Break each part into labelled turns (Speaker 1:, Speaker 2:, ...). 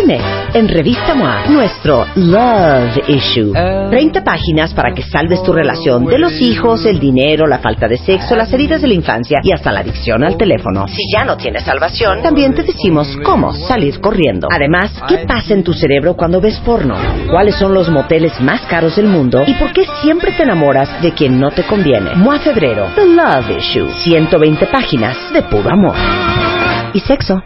Speaker 1: Este mes, en Revista MOA, nuestro Love Issue. 30 páginas para que salves tu relación de los hijos, el dinero, la falta de sexo, las heridas de la infancia y hasta la adicción al teléfono. Si ya no tienes salvación, también te decimos cómo salir corriendo. Además, ¿qué pasa en tu cerebro cuando ves porno? ¿Cuáles son los moteles más caros del mundo? ¿Y por qué siempre te enamoras de quien no te conviene? MOA Febrero, The Love Issue. 120 páginas de puro amor. Y sexo.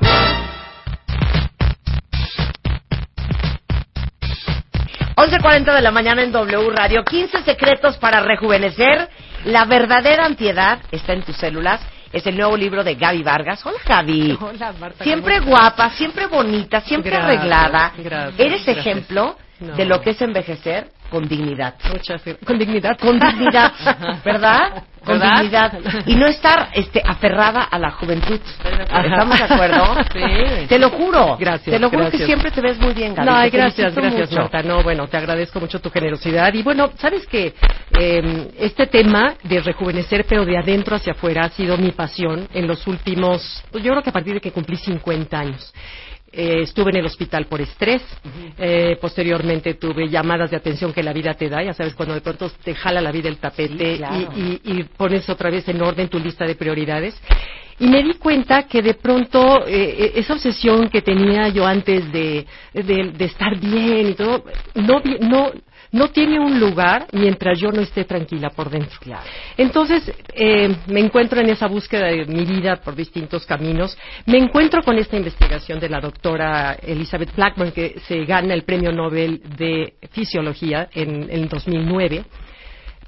Speaker 1: 11.40 de la mañana en W Radio. 15 secretos para rejuvenecer. La verdadera antiedad está en tus células. Es el nuevo libro de Gaby Vargas. Hola, Gaby.
Speaker 2: Hola, Marta.
Speaker 1: Siempre
Speaker 2: ¿cómo
Speaker 1: guapa, siempre bonita, siempre
Speaker 2: Gracias,
Speaker 1: arreglada.
Speaker 2: gracias,
Speaker 1: Eres
Speaker 2: gracias.
Speaker 1: ejemplo
Speaker 2: No.
Speaker 1: de lo que es envejecer con dignidad.
Speaker 2: Muchas gracias. Con dignidad.
Speaker 1: Con dignidad, ¿verdad? Con
Speaker 2: ¿Verdad?
Speaker 1: dignidad. Y no estar este, aferrada a la juventud. ¿Estamos de acuerdo?
Speaker 2: Sí.
Speaker 1: Te lo juro.
Speaker 2: Gracias,
Speaker 1: Te lo juro que siempre te ves muy bien, Gaby.
Speaker 2: No, ay, gracias, gracias,
Speaker 1: mucho.
Speaker 2: Marta. No, bueno, te agradezco mucho tu generosidad. Y bueno, sabes que eh, este tema de rejuvenecer, pero de adentro hacia afuera, ha sido mi pasión en los últimos, pues yo creo que a partir de que cumplí 50 años. Eh, estuve en el hospital por estrés, eh, posteriormente tuve llamadas de atención que la vida te da, ya sabes, cuando de pronto te jala la vida el tapete
Speaker 1: Sí, claro.
Speaker 2: y, y- y pones otra vez en orden tu lista de prioridades. Y me di cuenta que de pronto eh, esa obsesión que tenía yo antes de, de, de estar bien y todo, no, no, no tiene un lugar mientras yo no esté tranquila por dentro. Entonces, eh, me encuentro en esa búsqueda de mi vida por distintos caminos. Me encuentro con esta investigación de la doctora Elizabeth Blackburn, que se gana el Premio Nobel de Fisiología en, en 2009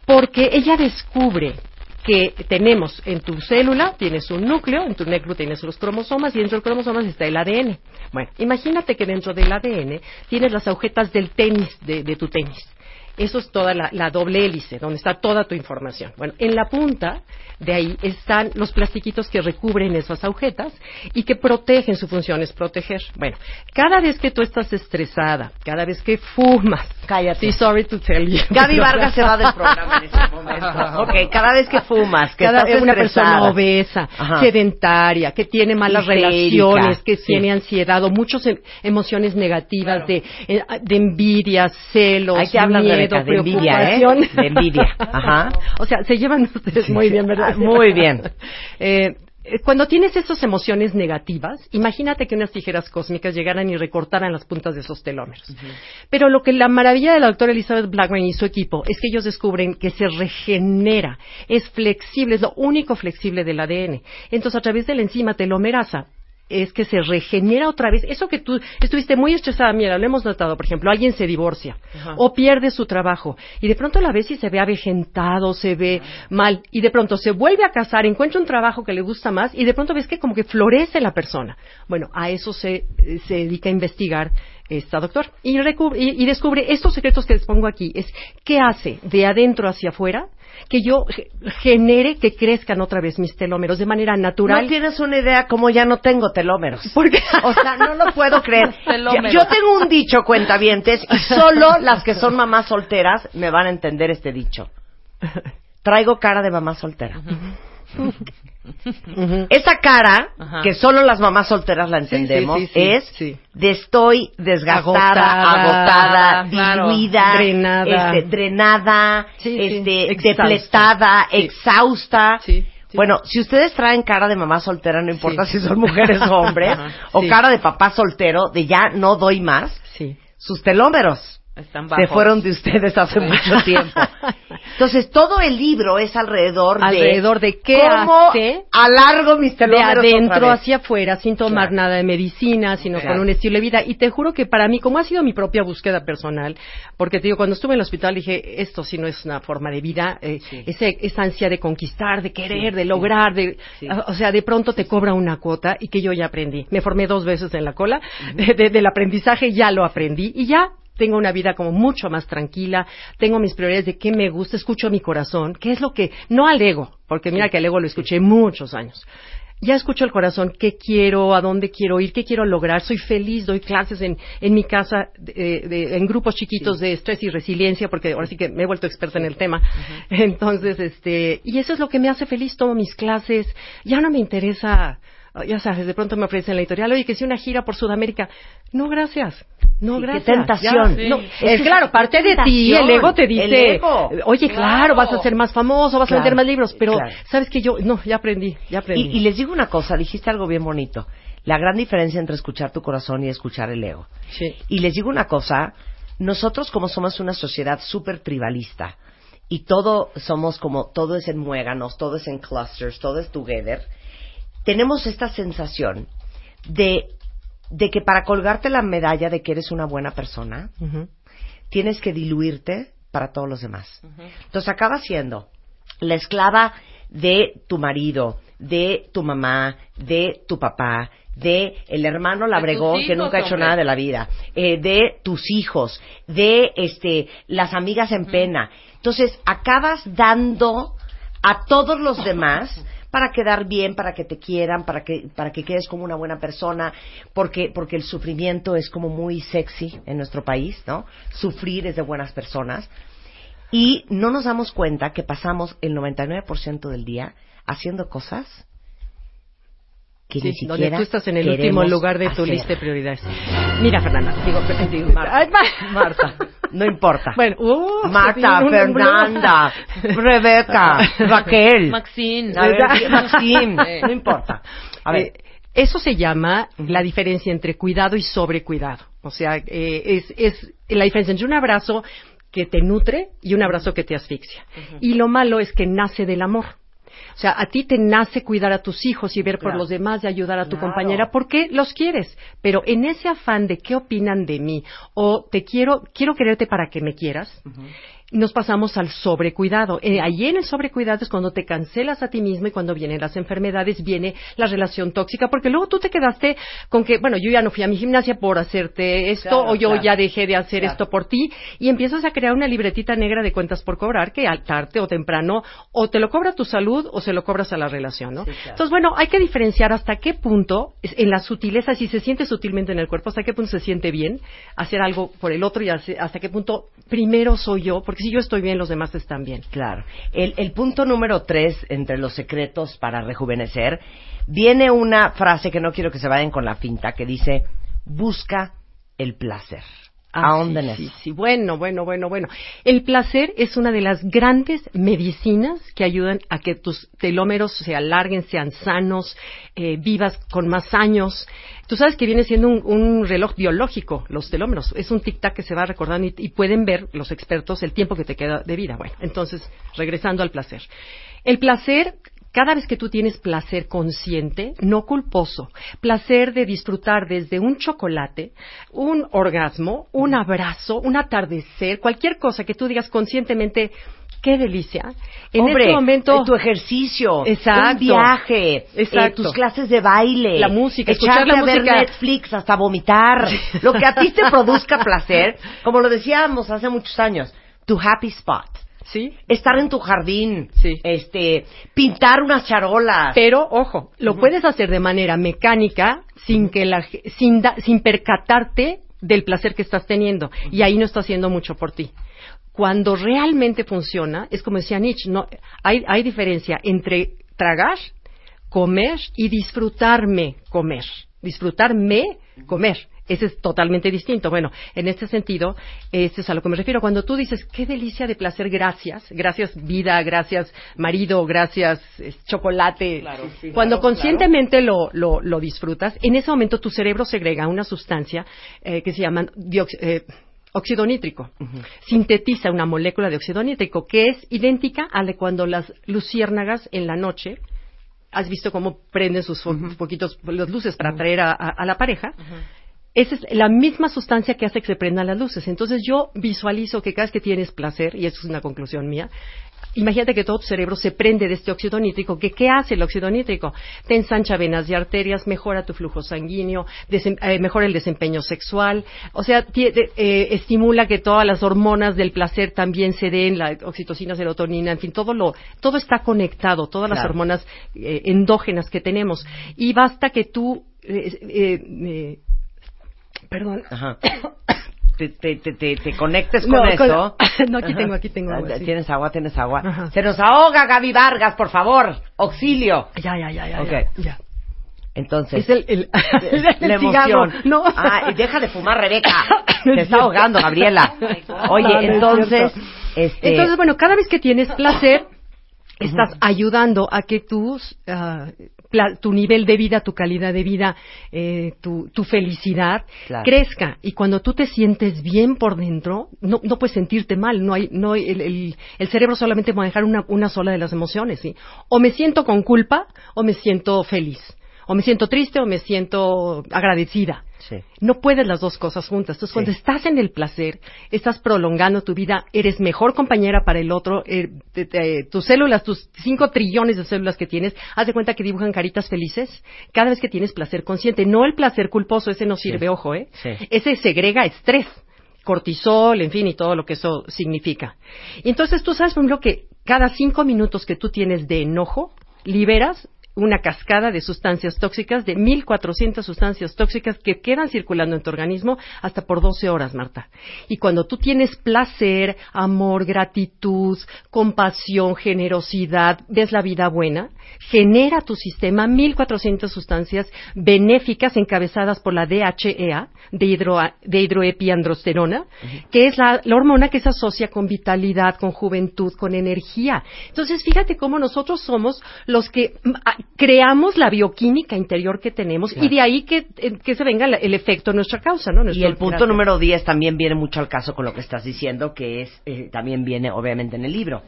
Speaker 2: porque ella descubre que tenemos en tu célula, tienes un núcleo, en tu núcleo tienes los cromosomas y dentro de los cromosomas está el ADN. Bueno, imagínate que dentro del ADN tienes las agujetas del tenis, de, de tu tenis. Eso es toda la, la doble hélice, donde está toda tu información. Bueno, en la punta de ahí están los plastiquitos que recubren esas agujetas y que protegen, su función es proteger. Bueno, cada vez que tú estás estresada, cada vez que fumas,
Speaker 1: Cállate.
Speaker 2: Sí, sorry to tell you.
Speaker 1: Gaby Vargas se va del programa en ese momento. Ok, cada vez que fumas, que
Speaker 2: Cada-
Speaker 1: estás
Speaker 2: una
Speaker 1: estresada.
Speaker 2: persona obesa,
Speaker 1: Ajá.
Speaker 2: sedentaria, que tiene malas
Speaker 1: Histérica,
Speaker 2: relaciones, que
Speaker 1: sí.
Speaker 2: tiene ansiedad o muchas em- emociones negativas de, eh, de envidia, celos,
Speaker 1: hablan,
Speaker 2: miedo,
Speaker 1: de envidia, ¿eh? De envidia. Ajá.
Speaker 2: O sea, se llevan ustedes muy bien, ¿verdad?
Speaker 1: Ah, muy bien.
Speaker 2: Eh, cuando tienes esas emociones negativas, imagínate que unas tijeras cósmicas llegaran y recortaran las puntas de esos telómeros. Pero lo que la maravilla de la doctora Elizabeth Blackburn y su equipo es que ellos descubren que se regenera, es flexible, es lo único flexible del ADN. Entonces, a través de la enzima telomerasa, es que se regenera otra vez. Eso que tú estuviste muy estresada, mira, lo hemos notado, por ejemplo, alguien se divorcia o pierde su trabajo y de pronto la ves y se ve avejentado, se ve mal y de pronto se vuelve a casar, encuentra un trabajo que le gusta más y de pronto ves que como que florece la persona. Bueno, a eso se, se dedica a investigar esta doctor y, recu- y- y descubre estos secretos que les pongo aquí. Es qué hace de adentro hacia afuera que yo ge- genere que crezcan otra vez mis telómeros de manera natural.
Speaker 1: No tienes una idea cómo ya no tengo telómeros.
Speaker 2: ¿Por qué?
Speaker 1: O sea, no lo puedo creer.
Speaker 3: Telómeros.
Speaker 1: Yo tengo un dicho, cuentavientes, y solo las que son mamás solteras me van a entender este dicho. Traigo cara de mamá soltera. Esa cara,
Speaker 3: Ajá.
Speaker 1: que solo las mamás solteras la
Speaker 2: sí,
Speaker 1: entendemos,
Speaker 2: sí, sí,
Speaker 1: es de estoy desgastada,
Speaker 2: Agotada,
Speaker 3: claro.
Speaker 1: diluida,
Speaker 2: Drenada.
Speaker 1: este, drenada, este,
Speaker 2: Exhausta.
Speaker 1: depletada, exhausta. Bueno, si ustedes traen cara de mamá soltera, no importa si son mujeres o hombres,
Speaker 2: Ajá,
Speaker 1: o cara de papá soltero, de ya no doy más,
Speaker 2: Sí.
Speaker 1: sus telómeros
Speaker 3: Están
Speaker 1: se fueron de ustedes hace mucho tiempo. Entonces, todo el libro es alrededor,
Speaker 2: Alrededor de qué
Speaker 1: cómo
Speaker 2: hace
Speaker 1: alargo mis
Speaker 2: de adentro hacia afuera, sin tomar
Speaker 1: Claro.
Speaker 2: nada de medicina, sino
Speaker 1: Claro.
Speaker 2: con un estilo de vida. Y te juro que para mí, como ha sido mi propia búsqueda personal, porque te digo, cuando estuve en el hospital dije, esto sí no es una forma de vida, eh, ese- esa ansia de conquistar, de querer, de lograr, de, o sea, de pronto te cobra una cuota y que yo ya aprendí. Me formé dos veces en la cola de- de- del aprendizaje, ya lo aprendí y ya tengo una vida como mucho más tranquila, tengo mis prioridades de qué me gusta, escucho mi corazón, qué es lo que, no al ego, porque mira que al ego lo escuché muchos años. Ya escucho el corazón, qué quiero, a dónde quiero ir, qué quiero lograr, soy feliz, doy clases en, en mi casa, de- de- en grupos chiquitos de estrés y resiliencia, porque ahora sí que me he vuelto experta en el tema. Entonces, este, y eso es lo que me hace feliz, tomo mis clases, ya no me interesa ya sabes, de pronto me ofrecen la editorial, oye, que sea una gira por Sudamérica. No, gracias. No,
Speaker 1: Sí, qué
Speaker 2: gracias.
Speaker 1: tentación.
Speaker 2: No,
Speaker 1: Es
Speaker 2: claro, parte de ti, el ego te dice,
Speaker 1: ego.
Speaker 2: oye, claro,
Speaker 1: Claro.
Speaker 2: vas a ser más famoso, vas
Speaker 1: Claro,
Speaker 2: a vender más libros, pero
Speaker 1: claro.
Speaker 2: sabes que yo, no, ya aprendí, ya aprendí.
Speaker 1: Y, y les digo una cosa, dijiste algo bien bonito. La gran diferencia entre escuchar tu corazón y escuchar el ego.
Speaker 2: Sí.
Speaker 1: Y les digo una cosa, nosotros como somos una sociedad súper tribalista y todo somos como, todo es en muéganos, todo es en clusters, todo es together, tenemos esta sensación de, de que para colgarte la medalla de que eres una buena persona, tienes que diluirte para todos los demás. Entonces acaba siendo la esclava de tu marido, de tu mamá, de tu papá, de el hermano labregón que nunca ha hecho
Speaker 3: hombre.
Speaker 1: nada de la vida, eh, de tus hijos, de este las amigas en pena. Entonces acabas dando a todos los demás para quedar bien, para que te quieran, para que para que quedes como una buena persona, porque porque el sufrimiento es como muy sexy en nuestro país, ¿no? Sufrir es de buenas personas y no nos damos cuenta que pasamos el 99% del día haciendo cosas que
Speaker 2: Sí,
Speaker 1: ni siquiera
Speaker 2: donde tú estás en el último lugar de tu
Speaker 1: hacer.
Speaker 2: lista de prioridades. Mira, Fernanda, digo, digo,
Speaker 1: Marta. Marta, no importa.
Speaker 2: Bueno, uh,
Speaker 1: Marta, Fernanda, Rebeca, Raquel,
Speaker 3: Maxine.
Speaker 1: Ver, no importa. A ver,
Speaker 2: Eh, eso se llama la diferencia entre cuidado y sobrecuidado. O sea, eh, es, es la diferencia entre un abrazo que te nutre y un abrazo que te asfixia. Y lo malo es que nace del amor. O sea, a ti te nace cuidar a tus hijos y ver por los demás y ayudar a tu
Speaker 1: Claro.
Speaker 2: compañera porque los quieres. Pero en ese afán de qué opinan de mí o te quiero, quiero quererte para que me quieras, nos pasamos al sobrecuidado. Eh, ahí en el sobrecuidado es cuando te cancelas a ti mismo y cuando vienen las enfermedades, viene la relación tóxica, porque luego tú te quedaste con que, bueno, yo ya no fui a mi gimnasia por hacerte esto,
Speaker 1: Claro,
Speaker 2: o yo
Speaker 1: claro.
Speaker 2: ya dejé de hacer
Speaker 1: Claro.
Speaker 2: esto por ti, y empiezas a crear una libretita negra de cuentas por cobrar que al tarde o temprano o te lo cobra tu salud o se lo cobras a la relación, ¿no?
Speaker 1: Sí.
Speaker 2: Entonces, bueno, hay que diferenciar hasta qué punto, en la sutileza, si se siente sutilmente en el cuerpo, hasta qué punto se siente bien hacer algo por el otro y hasta qué punto primero soy yo, porque si yo estoy bien, los demás están bien.
Speaker 1: Claro. El, el punto número tres entre los secretos para rejuvenecer viene una frase que no quiero que se vayan con la finta que dice busca el placer.
Speaker 2: Ah, sí, sí, sí. Bueno, bueno, bueno, bueno. El placer es una de las grandes medicinas que ayudan a que tus telómeros se alarguen, sean sanos, eh, vivas con más años. Tú sabes que viene siendo un, un reloj biológico, los telómeros. Es un tic-tac que se va recordando y, y pueden ver los expertos el tiempo que te queda de vida. Bueno, entonces, regresando al placer. El placer cada vez que tú tienes placer consciente, no culposo, placer de disfrutar desde un chocolate, un orgasmo, un abrazo, un atardecer, cualquier cosa que tú digas conscientemente, qué delicia. En
Speaker 1: Hombre,
Speaker 2: este momento,
Speaker 1: tu ejercicio,
Speaker 2: Exacto.
Speaker 1: un viaje, eh,
Speaker 2: Exacto.
Speaker 1: tus clases de baile,
Speaker 2: La música, escuchar la
Speaker 1: a ver. Netflix hasta vomitar, lo que a ti te produzca placer, como lo decíamos hace muchos años, tu happy spot.
Speaker 2: Sí,
Speaker 1: Estar en tu jardín,
Speaker 2: Sí.
Speaker 1: este, pintar unas charolas.
Speaker 2: Pero, ojo, lo puedes hacer de manera mecánica sin que la, sin, da- sin percatarte del placer que estás teniendo. Y ahí no está haciendo mucho por ti. Cuando realmente funciona, es como decía Nietzsche, no, hay, hay diferencia entre tragar, comer y disfrutarme comer. Disfrutarme comer. Ese es totalmente distinto. Bueno, en este sentido, este es a lo que me refiero. Cuando tú dices, qué delicia de placer, gracias, gracias vida, gracias marido, gracias chocolate. Cuando conscientemente lo, lo, lo disfrutas, en ese momento tu cerebro segrega una sustancia eh, que se llama eh, óxido nítrico. Sintetiza una molécula de óxido nítrico que es idéntica a la de cuando las luciérnagas en la noche has visto cómo prenden sus poquitos las luces para atraer a, a- a la pareja. Esa es la misma sustancia que hace que se prendan las luces. Entonces yo visualizo que cada vez que tienes placer, y eso es una conclusión mía, imagínate que todo tu cerebro se prende de este óxido nítrico. que ¿Qué hace el óxido nítrico? Te ensancha venas y arterias, mejora tu flujo sanguíneo, desem- eh, mejora el desempeño sexual, o sea, de- eh, estimula que todas las hormonas del placer también se den, la oxitocina, serotonina, en fin, todo lo, todo está conectado, todas las hormonas eh, endógenas que tenemos. Y basta que tú, eh, eh, eh, perdón,
Speaker 1: Ajá. Te, te, te, te, te conectes
Speaker 2: No,
Speaker 1: con
Speaker 2: con-
Speaker 1: eso.
Speaker 2: no, aquí
Speaker 1: Ajá.
Speaker 2: tengo, aquí tengo agua,
Speaker 1: Ah,
Speaker 2: sí.
Speaker 1: Tienes agua, tienes agua.
Speaker 2: Ajá.
Speaker 1: Se nos ahoga Gaby Vargas, por favor. Auxilio.
Speaker 2: Ya, ya, ya, ya.
Speaker 1: Ok.
Speaker 2: ya, ya.
Speaker 1: Entonces,
Speaker 2: Es el, el,
Speaker 1: la
Speaker 2: el cigarro,
Speaker 1: emoción.
Speaker 2: No.
Speaker 1: Ah, y deja de fumar, Rebeca.
Speaker 2: No
Speaker 1: Te
Speaker 2: es
Speaker 1: está ahogando, Gabriela. Oye,
Speaker 2: No, no es
Speaker 1: entonces, este,
Speaker 2: Entonces, bueno, cada vez que tienes placer, estás ayudando a que tus, ah, tu nivel de vida, tu calidad de vida, eh, tu, tu felicidad
Speaker 1: Claro.
Speaker 2: crezca. Y cuando tú te sientes bien por dentro, no, no puedes sentirte mal. No hay, no hay- el, el- el cerebro solamente manejar una, una sola de las emociones. ¿sí? O me siento con culpa o me siento feliz. O me siento triste o me siento agradecida.
Speaker 1: sí.
Speaker 2: No puedes las dos cosas juntas. Entonces, cuando estás en el placer, estás prolongando tu vida, eres mejor compañera para el otro, eh, te- te- tus células, tus cinco trillones de células que tienes, haz de cuenta que dibujan caritas felices cada vez que tienes placer consciente. No el placer culposo, ese no sirve, ojo, ¿eh?
Speaker 1: Sí.
Speaker 2: Ese segrega estrés, cortisol, en fin, y todo lo que eso significa. Y entonces tú sabes, por ejemplo, que cada cinco minutos que tú tienes de enojo, liberas una cascada de sustancias tóxicas, de 1.400 sustancias tóxicas que quedan circulando en tu organismo hasta por 12 horas, Marta. Y cuando tú tienes placer, amor, gratitud, compasión, generosidad, ves la vida buena, genera tu sistema 1.400 sustancias benéficas encabezadas por la DHEA, de, hidro, de hidroepiandrosterona, que es la, la hormona que se asocia con vitalidad, con juventud, con energía. Entonces, fíjate cómo nosotros somos los que mm, ah, creamos la bioquímica interior que tenemos y de ahí que, eh, que se venga el efecto de nuestra causa, ¿no?
Speaker 1: Y el punto número 10 también viene mucho al caso con lo que estás diciendo, que es, eh, también viene obviamente en el libro.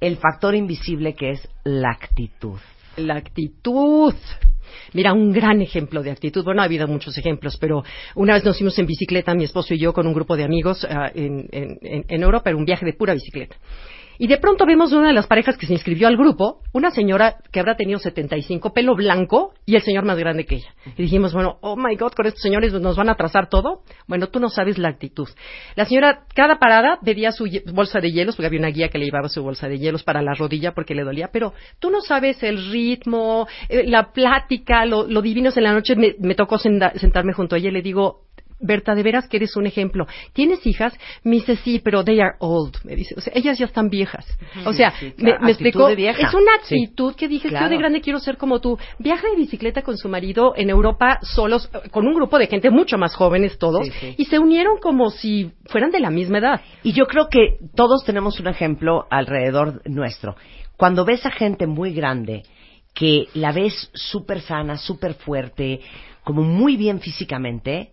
Speaker 1: El factor invisible que es la actitud.
Speaker 2: La actitud. Mira, un gran ejemplo de actitud. Bueno, ha habido muchos ejemplos, pero una vez nos fuimos en bicicleta, mi esposo y yo, con un grupo de amigos ah, en, en- en- en Europa, era un viaje de pura bicicleta. Y de pronto vemos una de las parejas que se inscribió al grupo, una señora que habrá tenido 75, pelo blanco, y el señor más grande que ella. Y dijimos, bueno, oh my God, con estos señores nos van a trazar todo. Bueno, tú no sabes la actitud. La señora, cada parada, pedía su bolsa de hielos, porque había una guía que le llevaba su bolsa de hielos para la rodilla porque le dolía, pero tú no sabes el ritmo, eh, la plática, lo, lo divinos en la noche. Me, tocó sentarme junto a ella y le digo, Berta, de veras que eres un ejemplo. ¿Tienes hijas? Me dice, sí, pero they are old. Me dice, o sea, ellas ya están viejas. O sea,
Speaker 1: sí,
Speaker 2: me,
Speaker 1: claro.
Speaker 2: me explicó,
Speaker 1: de vieja.
Speaker 2: es una
Speaker 1: Sí.
Speaker 2: actitud que dije,
Speaker 1: Claro.
Speaker 2: yo de grande quiero ser como tú. Viaja de bicicleta con su marido en Europa solos, con un grupo de gente mucho más jóvenes todos, y se unieron como si fueran de la misma edad.
Speaker 1: Y yo creo que todos tenemos un ejemplo alrededor nuestro. Cuando ves a gente muy grande, que la ves súper sana, súper fuerte, como muy bien físicamente,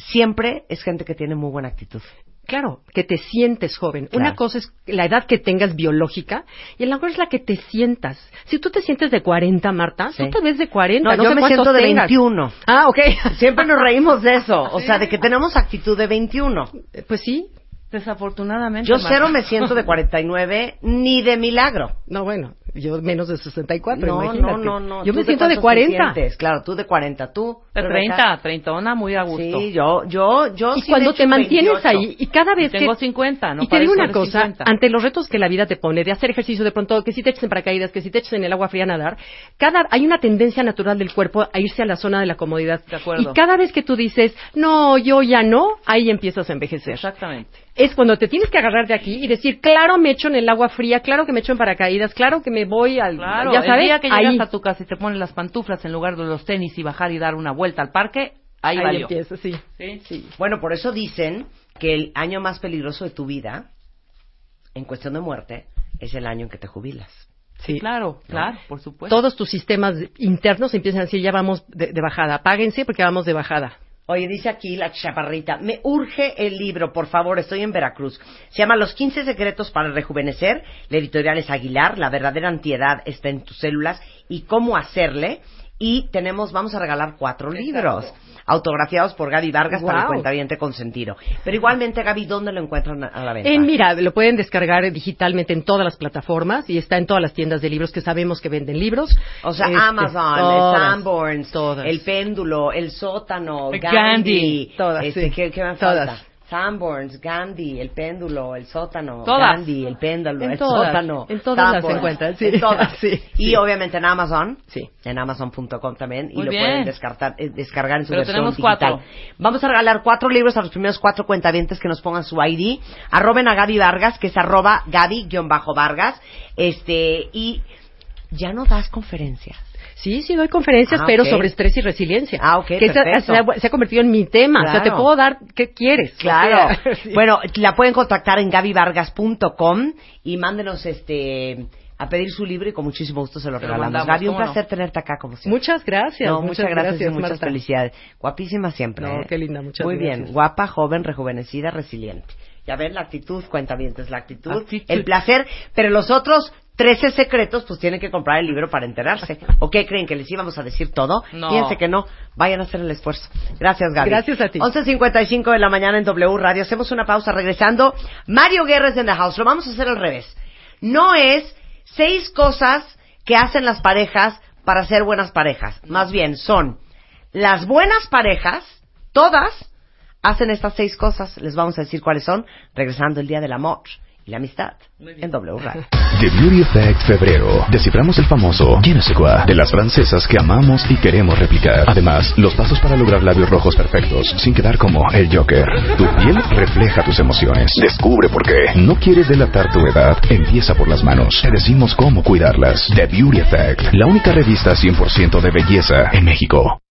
Speaker 1: siempre es gente que tiene muy buena actitud.
Speaker 2: Claro, que te sientes joven.
Speaker 1: Claro.
Speaker 2: Una cosa es la edad que tengas biológica y la otra es la que te sientas. Si tú te sientes de 40, Marta,
Speaker 1: Sí.
Speaker 2: tú te ves de 40.
Speaker 1: No,
Speaker 2: No,
Speaker 1: yo
Speaker 2: sé
Speaker 1: me siento de
Speaker 2: tengas.
Speaker 1: 21.
Speaker 2: Ah, ok.
Speaker 1: Siempre nos reímos de eso, o sea, de que tenemos actitud de 21.
Speaker 2: Pues sí.
Speaker 3: Desafortunadamente.
Speaker 1: Yo
Speaker 3: Marta.
Speaker 1: cero me siento de 49 ni de milagro.
Speaker 2: No, bueno, yo menos de 64,
Speaker 1: No,
Speaker 2: imagínate.
Speaker 1: no, no, no.
Speaker 2: Yo
Speaker 1: ¿Tú
Speaker 2: me siento de
Speaker 1: cuántos te
Speaker 2: 40.
Speaker 1: sientes? Claro, tú de 40, tú.
Speaker 3: De
Speaker 1: Rebeca?
Speaker 3: 30, treintona, muy a gusto.
Speaker 1: Sí, yo, yo, yo.
Speaker 2: Y
Speaker 1: sí
Speaker 2: cuando te mantienes
Speaker 1: 28.
Speaker 2: ahí, y cada vez
Speaker 3: Tengo
Speaker 2: que...
Speaker 3: 50, ¿no?
Speaker 2: y te digo una cosa,
Speaker 3: 50.
Speaker 2: ante los retos que la vida te pone, de hacer ejercicio de pronto, que si te eches en paracaídas, que si te eches en el agua fría a nadar, cada, hay una tendencia natural del cuerpo a irse a la zona de la comodidad.
Speaker 3: De acuerdo.
Speaker 2: Y cada vez que tú dices, no, yo ya no, ahí empiezas a envejecer.
Speaker 3: Exactamente.
Speaker 2: Es cuando te tienes que agarrar de aquí y decir, claro, me echo en el agua fría, claro que me echo en paracaídas, claro que me voy al...
Speaker 3: Claro,
Speaker 2: ya sabes,
Speaker 3: el día que
Speaker 2: ahí,
Speaker 3: llegas a tu casa y te pones las pantuflas en lugar de los tenis y bajar y dar una vuelta al parque, ahí,
Speaker 2: ahí
Speaker 3: valió.
Speaker 2: empieza, sí.
Speaker 3: Sí.
Speaker 2: sí.
Speaker 1: Bueno, por eso dicen que el año más peligroso de tu vida, en cuestión de muerte, es el año en que te jubilas.
Speaker 2: Sí.
Speaker 3: Claro, claro, por supuesto.
Speaker 2: Todos tus sistemas internos empiezan a decir, ya vamos de, de bajada, apáguense porque vamos de bajada.
Speaker 1: Oye, dice aquí la chaparrita, me urge el libro, por favor, estoy en Veracruz. Se llama Los 15 secretos para rejuvenecer. La editorial es Aguilar, la verdadera antiedad está en tus células y cómo hacerle. Y tenemos, vamos a regalar cuatro libros autografiados por Gaby Vargas para el cuentaviente consentido. Pero igualmente, Gaby, ¿dónde lo encuentran a- la venta?
Speaker 2: En mira, lo pueden descargar digitalmente en todas las plataformas y está en todas las tiendas de libros que sabemos que venden libros.
Speaker 1: O sea,
Speaker 2: Este,
Speaker 1: Amazon,
Speaker 2: todas,
Speaker 1: Sanborns,
Speaker 2: todas.
Speaker 1: El Péndulo, El Sótano,
Speaker 3: El
Speaker 1: Gandhi.
Speaker 3: Gandhi.
Speaker 2: Todas,
Speaker 1: Este,
Speaker 2: sí.
Speaker 1: ¿qué, qué me
Speaker 2: Todas.
Speaker 1: falta? Sanborns, Gandhi, El Péndulo, El Sótano,
Speaker 3: Todas.
Speaker 1: Gandhi, El Péndulo,
Speaker 2: En
Speaker 1: El
Speaker 2: todas,
Speaker 1: Sótano.
Speaker 2: en todas las
Speaker 1: Sanborns,
Speaker 2: encuentran, sí.
Speaker 1: En todas.
Speaker 2: Sí,
Speaker 1: y
Speaker 2: sí.
Speaker 1: obviamente en Amazon.
Speaker 2: Sí.
Speaker 1: En Amazon.com también. y lo
Speaker 3: bien.
Speaker 1: pueden descartar, eh, descargar en su
Speaker 3: Pero
Speaker 1: versión
Speaker 3: tenemos
Speaker 1: digital.
Speaker 3: cuatro.
Speaker 1: Vamos a regalar cuatro libros a los primeros cuatro cuentavientes que nos pongan su ID. Arroben a Gaby Vargas, que es arroba Gaby-Vargas. Este, y ya no das conferencias.
Speaker 2: Sí, sí, doy conferencias,
Speaker 1: Ah,
Speaker 2: pero sobre estrés y resiliencia.
Speaker 1: Ah, ok,
Speaker 2: Que se,
Speaker 1: perfecto.
Speaker 2: se ha, se ha convertido en mi tema. O sea, te
Speaker 1: Claro.
Speaker 2: puedo dar, ¿qué quieres? O
Speaker 1: Claro.
Speaker 2: sea, sí.
Speaker 1: Bueno, la pueden contactar en gabyvargas.com y mándenos este a pedir su libro y con muchísimo gusto se lo regalamos. Gaby, un placer tenerte acá como siempre.
Speaker 2: Muchas gracias.
Speaker 1: No, muchas, gracias, y muchas
Speaker 2: Marta.
Speaker 1: felicidades. Guapísima siempre.
Speaker 2: No,
Speaker 1: ¿eh?
Speaker 2: qué linda, muchas
Speaker 1: Muy bien,
Speaker 2: gracias.
Speaker 1: guapa, joven, rejuvenecida, resiliente. Ya ven la actitud, cuentavientes, la actitud,
Speaker 3: Actitud.
Speaker 1: el placer, pero los otros 13 secretos pues tienen que comprar el libro para enterarse. ¿O qué creen que les íbamos a decir todo?
Speaker 3: No.
Speaker 1: Fíjense que no, vayan a hacer el esfuerzo. Gracias, Gaby.
Speaker 2: Gracias a ti.
Speaker 1: 11.55 de la mañana en W Radio. Hacemos una pausa regresando. Mario Guerres en the house. Lo vamos a hacer al revés. No es seis cosas que hacen las parejas para ser buenas parejas. Más bien son las buenas parejas, todas hacen estas seis cosas. Les vamos a decir cuáles son, regresando el Día del Amor y la Amistad en W Radio.
Speaker 4: The Beauty Effect Febrero. Desciframos el famoso ne sais quoi de las francesas que amamos y queremos replicar. Además, los pasos para lograr labios rojos perfectos sin quedar como el Joker. Tu piel refleja tus emociones. Descubre por qué. No quieres delatar tu edad. Empieza por las manos. Te decimos cómo cuidarlas. The Beauty Effect. La única revista 100% de belleza en México.